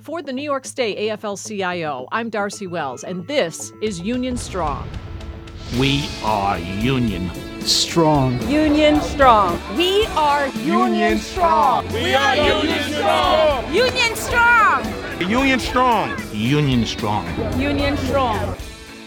For the New York State AFL CIO, I'm Darcy Wells, and this is Union Strong. We are Union Strong. Union Strong. We are Union, Strong. We are Union Strong. Union Strong. Union Strong. Union Strong. Union Strong.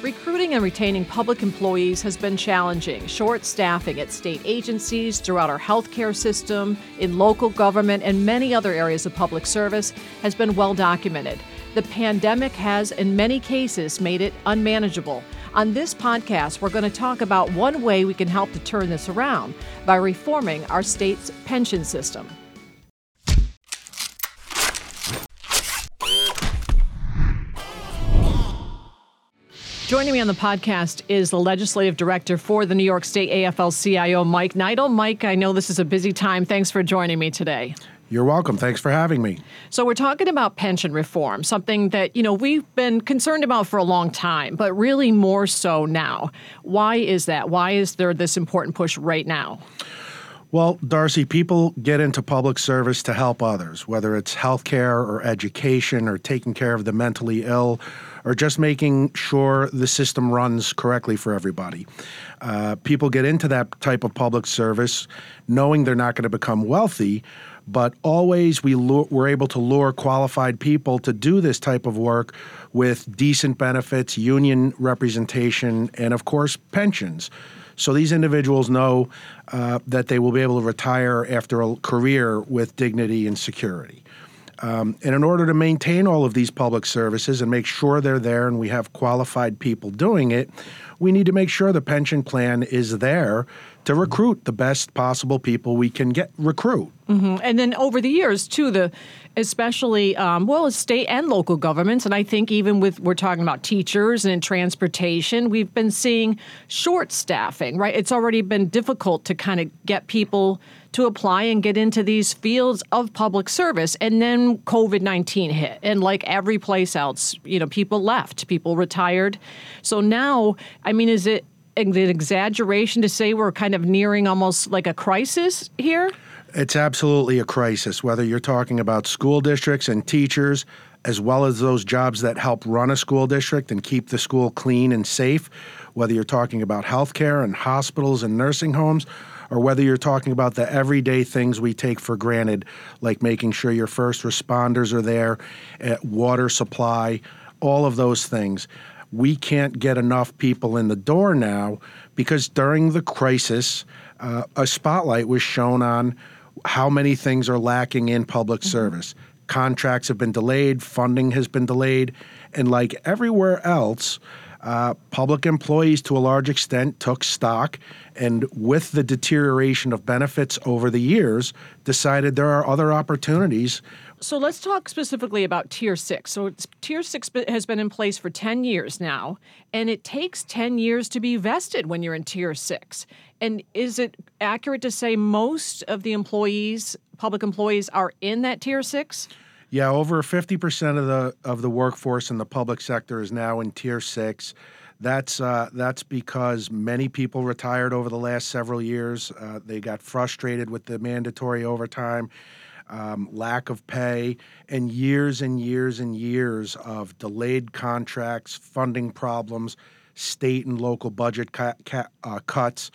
Recruiting and retaining public employees has been challenging. Short staffing at state agencies, throughout our healthcare system, in local government, and many other areas of public service has been well documented. The pandemic has, in many cases, made it unmanageable. On this podcast, we're going to talk about one way we can help to turn this around by reforming our state's pension system. Joining me on the podcast is the legislative director for the New York State AFL CIO, Mike Neidl. Mike, I know this is a busy time. Thanks for joining me today. You're welcome. Thanks for having me. So we're talking about pension reform, something that, you know, we've been concerned about for a long time, but really more so now. Why is that? Why is there this important push right now? Well, Darcy, people get into public service to help others, whether it's healthcare or education or taking care of the mentally ill or just making sure the system runs correctly for everybody. Uh, people get into that type of public service knowing they're not going to become wealthy, but always we lure, we're able to lure qualified people to do this type of work with decent benefits, union representation, and of course, pensions. So these individuals know uh, that they will be able to retire after a career with dignity and security. Um, and in order to maintain all of these public services and make sure they're there and we have qualified people doing it, we need to make sure the pension plan is there to recruit the best possible people we can get recruit. Mm-hmm. And then over the years, too, the especially um, well state and local governments, and I think even with we're talking about teachers and transportation, we've been seeing short staffing. Right, it's already been difficult to kind of get people to apply and get into these fields of public service, and then COVID nineteen hit, and like every place else, you know, people left, people retired. So now, I mean, is it an exaggeration to say we're kind of nearing almost like a crisis here? It's absolutely a crisis, whether you're talking about school districts and teachers, as well as those jobs that help run a school district and keep the school clean and safe, whether you're talking about healthcare and hospitals and nursing homes, or whether you're talking about the everyday things we take for granted, like making sure your first responders are there, eh, water supply, all of those things. We can't get enough people in the door now because during the crisis, uh, a spotlight was shown on how many things are lacking in public mm-hmm. service. Contracts have been delayed, funding has been delayed, and like everywhere else, uh, public employees to a large extent took stock and with the deterioration of benefits over the years decided there are other opportunities so let's talk specifically about Tier 6. So Tier 6 has been in place for 10 years now, and it takes 10 years to be vested when you're in Tier 6. And is it accurate to say most of the employees, public employees, are in that Tier 6? Yeah, over 50% of the of the workforce in the public sector is now in Tier 6. That's uh, that's because many people retired over the last several years. Uh, they got frustrated with the mandatory overtime um, lack of pay, and years and years and years of delayed contracts, funding problems, state and local budget ca- ca- uh, cuts.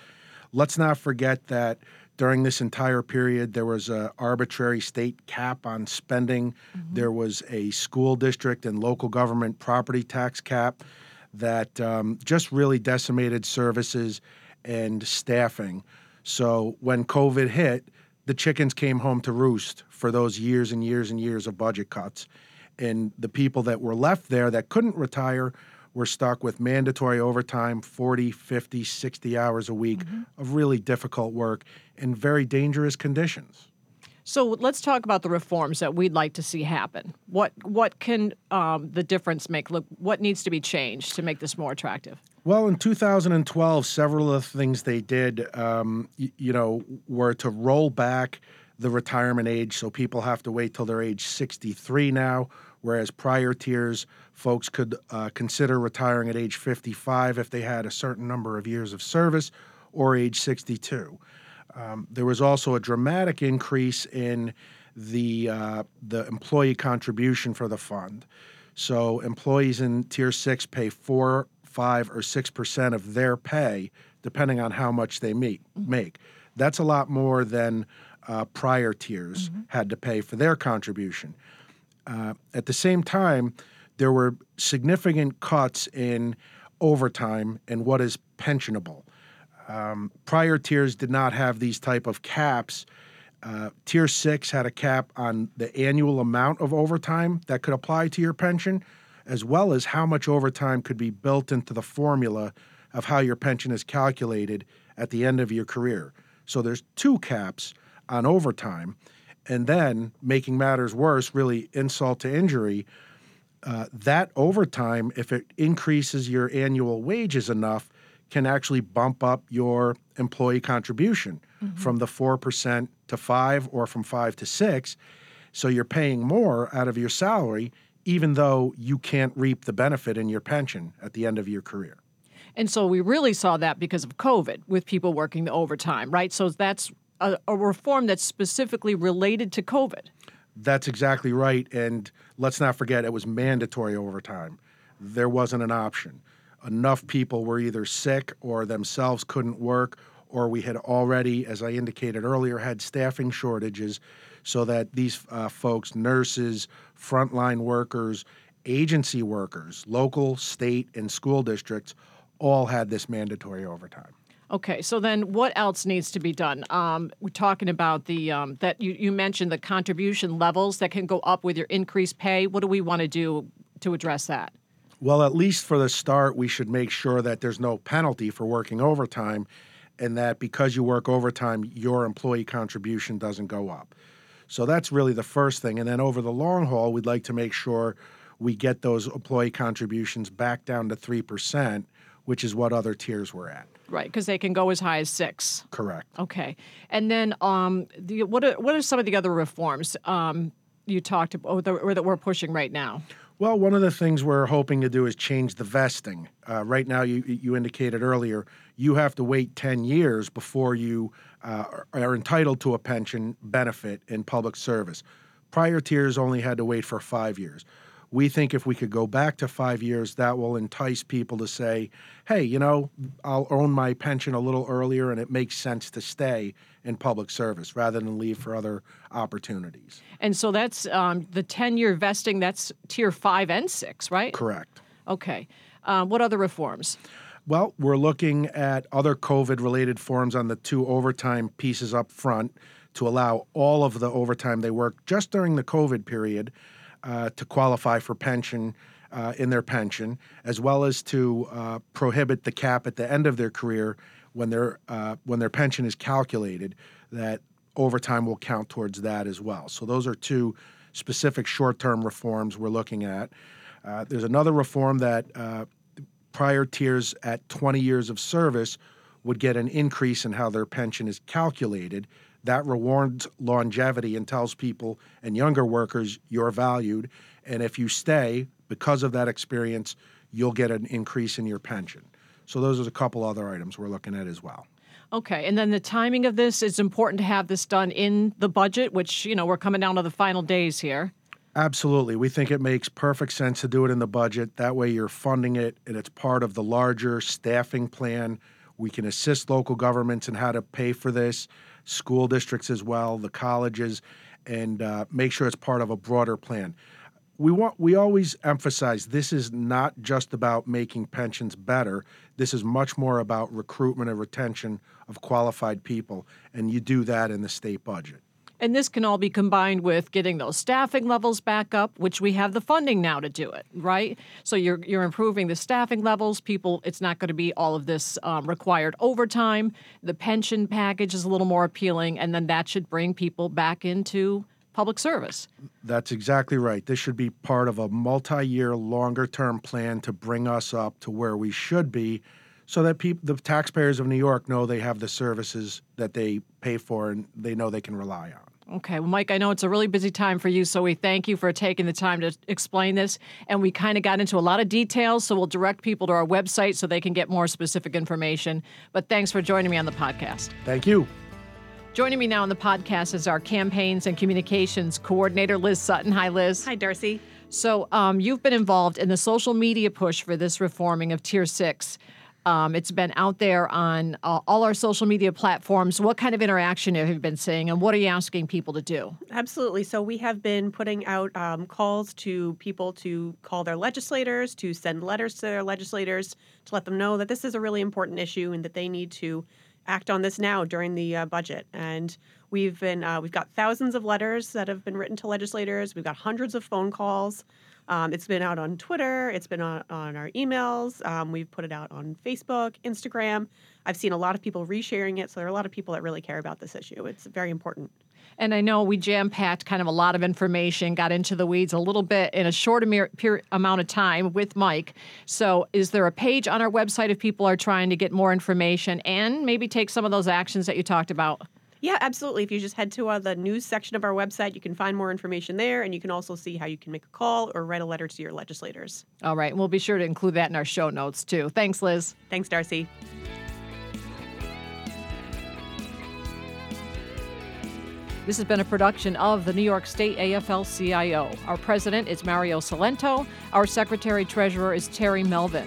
Let's not forget that during this entire period, there was an arbitrary state cap on spending. Mm-hmm. There was a school district and local government property tax cap that um, just really decimated services and staffing. So when COVID hit, the chickens came home to roost for those years and years and years of budget cuts. And the people that were left there that couldn't retire were stuck with mandatory overtime 40, 50, 60 hours a week mm-hmm. of really difficult work in very dangerous conditions. So let's talk about the reforms that we'd like to see happen. What what can um, the difference make? Look, what needs to be changed to make this more attractive? Well, in 2012, several of the things they did, um, y- you know, were to roll back the retirement age, so people have to wait till they're age 63 now, whereas prior tiers, folks could uh, consider retiring at age 55 if they had a certain number of years of service, or age 62. Um, there was also a dramatic increase in the uh, the employee contribution for the fund. So employees in tier six pay four, five, or six percent of their pay, depending on how much they meet, make. That's a lot more than uh, prior tiers had to pay for their contribution. Uh, at the same time, there were significant cuts in overtime and what is pensionable. Um, prior tiers did not have these type of caps. Uh, tier six had a cap on the annual amount of overtime that could apply to your pension, as well as how much overtime could be built into the formula of how your pension is calculated at the end of your career. So there's two caps on overtime. And then, making matters worse, really insult to injury, uh, that overtime, if it increases your annual wages enough, can actually bump up your employee contribution from the 4% to 5 or from 5 to 6 so you're paying more out of your salary even though you can't reap the benefit in your pension at the end of your career. And so we really saw that because of COVID with people working the overtime, right? So that's a, a reform that's specifically related to COVID. That's exactly right. And let's not forget, it was mandatory overtime. There wasn't an option. Enough people were either sick or themselves couldn't work, or we had already, as I indicated earlier, had staffing shortages so that these uh, folks, nurses, frontline workers, agency workers, local, state, and school districts, all had this mandatory overtime. Okay, so then what else needs to be done? Um, we're talking about the um, that you, you mentioned the contribution levels that can go up with your increased pay. What do we want to do to address that? Well, at least for the start, we should make sure that there's no penalty for working overtime and that because you work overtime, your employee contribution doesn't go up. So that's really the first thing. And then over the long haul, we'd like to make sure we get those employee contributions back down to 3%, which is what other tiers were at. Right, because they can go as high as six. Correct. Okay, and then um, the, what are what are some of the other reforms um, you talked about or that, we're pushing right now? Well, one of the things we're hoping to do is change the vesting. Uh, right now, you, you indicated earlier, you have to wait 10 years before you uh, are entitled to a pension benefit in public service. Prior tiers only had to wait for five years. We think if we could go back to five years, that will entice people to say, hey, you know, I'll earn my pension a little earlier and it makes sense to stay in public service rather than leave for other opportunities. And so that's um, the ten-year vesting. That's tier five and six, right? Correct. Okay. Um, what other reforms? Well, we're looking at other COVID related forms on the two overtime pieces up front to allow all of the overtime they work just during the COVID period uh, to qualify for pension uh, in their pension, as well as to uh, prohibit the cap at the end of their career when their uh, when their pension is calculated. That overtime will count towards that as well. So those are two specific short-term reforms we're looking at. Uh, there's another reform that prior tiers at 20 years of service would get an increase in how their pension is calculated. That rewards longevity and tells people and younger workers you're valued. And if you stay because of that experience, you'll get an increase in your pension. So, those are a couple other items we're looking at as well. Okay, and then the timing of this is important to have this done in the budget, which you know we're coming down to the final days here. Absolutely. We think it makes perfect sense to do it in the budget. That way, you're funding it and it's part of the larger staffing plan. We can assist local governments in how to pay for this, school districts as well, the colleges, and uh, make sure it's part of a broader plan. We want we always emphasize this is not just about making pensions better. This is much more about recruitment and retention of qualified people, and you do that in the state budget. And this can all be combined with getting those staffing levels back up, which we have the funding now to do it, right? So you're you're improving the staffing levels. People, it's not going to be all of this um, required overtime. The pension package is a little more appealing, and then that should bring people back into public service. That's exactly right. This should be part of a multi year, longer term plan to bring us up to where we should be so that peop- the taxpayers of New York know they have the services that they pay for and they know they can rely on. Okay, well, Mike, I know it's a really busy time for you, so we thank you for taking the time to explain this. And we kind of got into a lot of details, so we'll direct people to our website so they can get more specific information. But thanks for joining me on the podcast. Thank you. Joining me now on the podcast is our campaigns and communications coordinator, Liz Sutton. Hi, Liz. Hi, Darcy. So, um, you've been involved in the social media push for this reforming of Tier 6. Um, it's been out there on uh, all our social media platforms. What kind of interaction have you been seeing, and what are you asking people to do? Absolutely. So, we have been putting out um, calls to people to call their legislators, to send letters to their legislators to let them know that this is a really important issue and that they need to act on this now during the uh, budget. And we've been uh, we've got thousands of letters that have been written to legislators. We've got hundreds of phone calls. Um, it's been out on Twitter. It's been on, on our emails. Um, we've put it out on Facebook, Instagram. I've seen a lot of people resharing it. So there are a lot of people that really care about this issue. It's very important. And I know we jam packed kind of a lot of information, got into the weeds a little bit in a short amount of time with Mike. So, is there a page on our website if people are trying to get more information and maybe take some of those actions that you talked about? Yeah, absolutely. If you just head to uh, the news section of our website, you can find more information there, and you can also see how you can make a call or write a letter to your legislators. All right. We'll be sure to include that in our show notes, too. Thanks, Liz. Thanks, Darcy. This has been a production of the New York State AFL CIO. Our president is Mario Cilento. Our secretary treasurer is Terry Melvin.